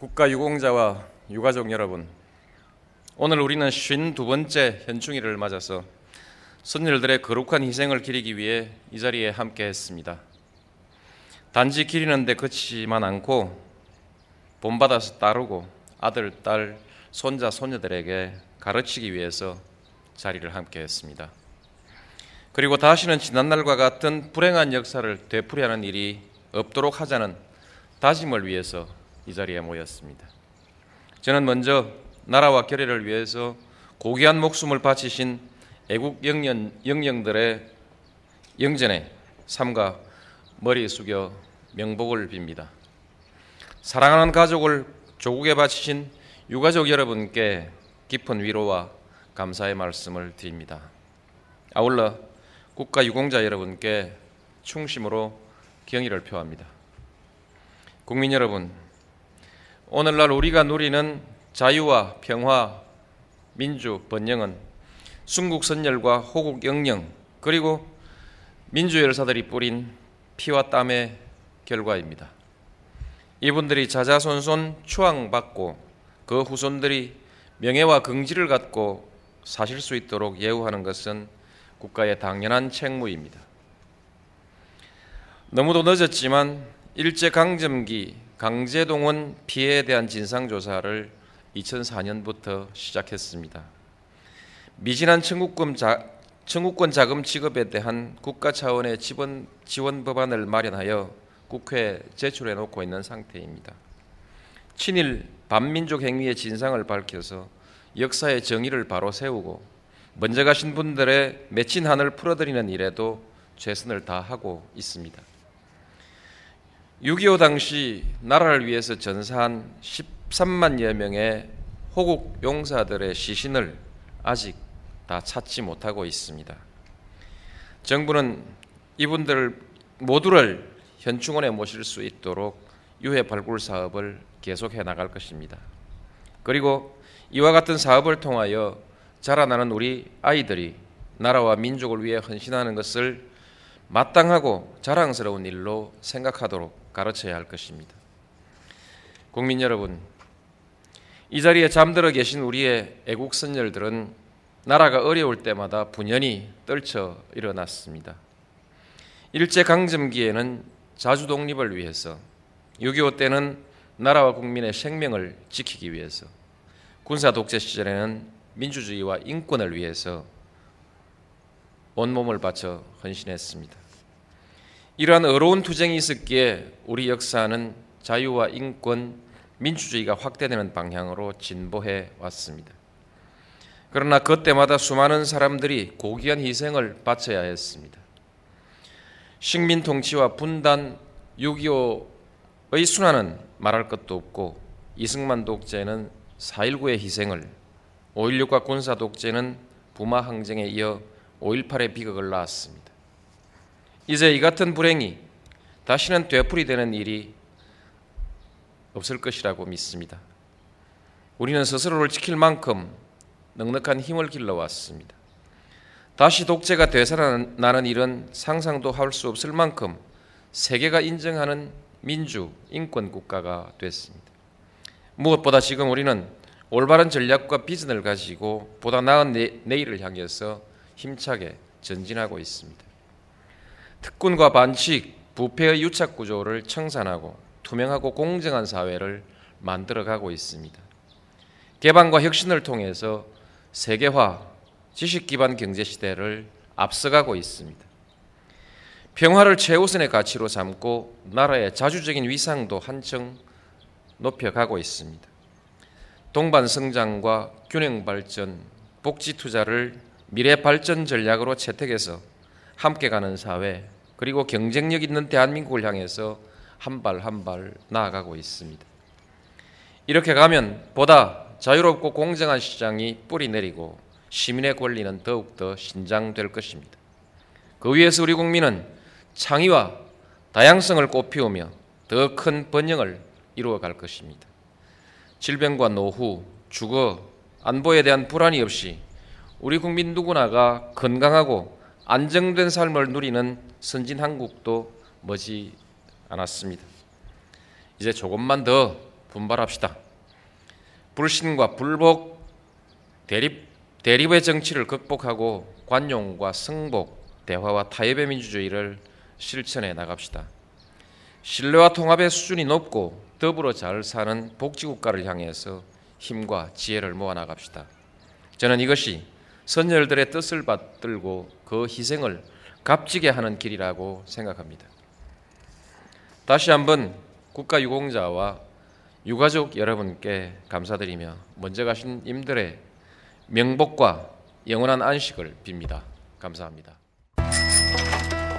국가 유공자와 유가족 여러분, 오늘 우리는 52번째 현충일을 맞아서 선열들의 거룩한 희생을 기리기 위해 이 자리에 함께 했습니다. 단지 기리는데 그치만 않고 본받아서 따르고 아들, 딸, 손자, 손녀들에게 가르치기 위해서 자리를 함께 했습니다. 그리고 다시는 지난날과 같은 불행한 역사를 되풀이하는 일이 없도록 하자는 다짐을 위해서 이 자리에 모였습니다. 저는 먼저 나라와 결의를 위해서 고귀한 목숨을 바치신 애국 영령, 영령들의 영전에 삼가 머리 숙여 명복을 빕니다. 사랑하는 가족을 조국에 바치신 유가족 여러분께 깊은 위로와 감사의 말씀을 드립니다. 아울러 국가 유공자 여러분께 충심으로 경의를 표합니다. 국민 여러분, 오늘날 우리가 누리는 자유와 평화, 민주, 번영은 순국 선열과 호국 영령 그리고 민주 열사들이 뿌린 피와 땀의 결과입니다. 이분들이 자자손손 추앙받고 그 후손들이 명예와 긍지를 갖고 사실 수 있도록 예우하는 것은 국가의 당연한 책무입니다. 너무도 늦었지만 일제 강점기 강제동원 피해에 대한 진상조사를 2004년부터 시작했습니다. 미진한 청구권, 자, 청구권 자금 지급에 대한 국가 차원의 지원, 지원 법안을 마련하여 국회에 제출해 놓고 있는 상태입니다. 친일 반민족 행위의 진상을 밝혀서 역사의 정의를 바로 세우고 먼저 가신 분들의 맺힌 한을 풀어드리는 일에도 최선을 다하고 있습니다. 6.25 당시 나라를 위해서 전사한 13만여 명의 호국 용사들의 시신을 아직 다 찾지 못하고 있습니다. 정부는 이분들 모두를 현충원에 모실 수 있도록 유해 발굴 사업을 계속해 나갈 것입니다. 그리고 이와 같은 사업을 통하여 자라나는 우리 아이들이 나라와 민족을 위해 헌신하는 것을 마땅하고 자랑스러운 일로 생각하도록 가르쳐야 할 것입니다. 국민 여러분, 이 자리에 잠들어 계신 우리의 애국 선열들은 나라가 어려울 때마다 분연히 떨쳐 일어났습니다. 일제 강점기에는 자주 독립을 위해서, 6.25 때는 나라와 국민의 생명을 지키기 위해서, 군사 독재 시절에는 민주주의와 인권을 위해서 온몸을 바쳐 헌신했습니다. 이러한 어려운 투쟁이 있었기에 우리 역사는 자유와 인권, 민주주의가 확대되는 방향으로 진보해 왔습니다. 그러나 그때마다 수많은 사람들이 고귀한 희생을 바쳐야 했습니다. 식민 통치와 분단 6.25의 순환은 말할 것도 없고 이승만 독재는 4.19의 희생을 5.16과 군사 독재는 부마 항쟁에 이어 5.18의 비극을 낳았습니다. 이제 이 같은 불행이 다시는 되풀이 되는 일이 없을 것이라고 믿습니다. 우리는 스스로를 지킬 만큼 넉넉한 힘을 길러왔습니다. 다시 독재가 되살아나는 일은 상상도 할 수 없을 만큼 세계가 인정하는 민주 인권 국가가 됐습니다. 무엇보다 지금 우리는 올바른 전략과 비전을 가지고 보다 나은 내일을 향해서 힘차게 전진하고 있습니다. 특권과 반칙, 부패의 유착 구조를 청산하고 투명하고 공정한 사회를 만들어가고 있습니다. 개방과 혁신을 통해서 세계화, 지식 기반 경제 시대를 앞서가고 있습니다. 평화를 최우선의 가치로 삼고 나라의 자주적인 위상도 한층 높여가고 있습니다. 동반 성장과 균형 발전, 복지 투자를 미래 발전 전략으로 채택해서 함께 가는 사회, 그리고 경쟁력 있는 대한민국을 향해서 한 발 한 발 나아가고 있습니다. 이렇게 가면 보다 자유롭고 공정한 시장이 뿌리 내리고 시민의 권리는 더욱더 신장될 것입니다. 그 위해서 우리 국민은 창의와 다양성을 꽃피우며 더 큰 번영을 이루어갈 것입니다. 질병과 노후, 주거, 안보에 대한 불안이 없이 우리 국민 누구나가 건강하고 안정된 삶을 누리는 선진 한국도 머지 않았습니다. 이제 조금만 더 분발합시다. 불신과 불복, 대립, 대립의 정치를 극복하고 관용과 승복, 대화와 타협의 민주주의를 실천해 나갑시다. 신뢰와 통합의 수준이 높고 더불어 잘 사는 복지국가를 향해서 힘과 지혜를 모아 나갑시다. 저는 이것이 선열들의 뜻을 받들고 그 희생을 값지게 하는 길이라고 생각합니다. 다시 한번 국가 유공자와 유가족 여러분께 감사드리며 먼저 가신 임들의 명복과 영원한 안식을 빕니다. 감사합니다.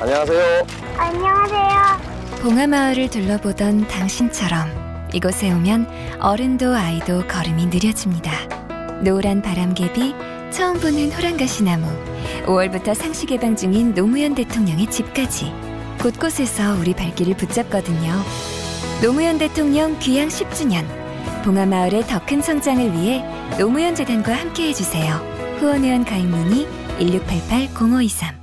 안녕하세요. 안녕하세요. 봉하마을을 둘러보던 당신처럼 이곳에 오면 어른도 아이도 걸음이 느려집니다. 노란 바람개비, 처음 보는 호랑가시나무, 5월부터 상시 개방 중인 노무현 대통령의 집까지 곳곳에서 우리 발길을 붙잡거든요. 노무현 대통령 귀향 10주년, 봉하마을의 더 큰 성장을 위해 노무현 재단과 함께 해 주세요. 후원회원 가입 문의 1688-0523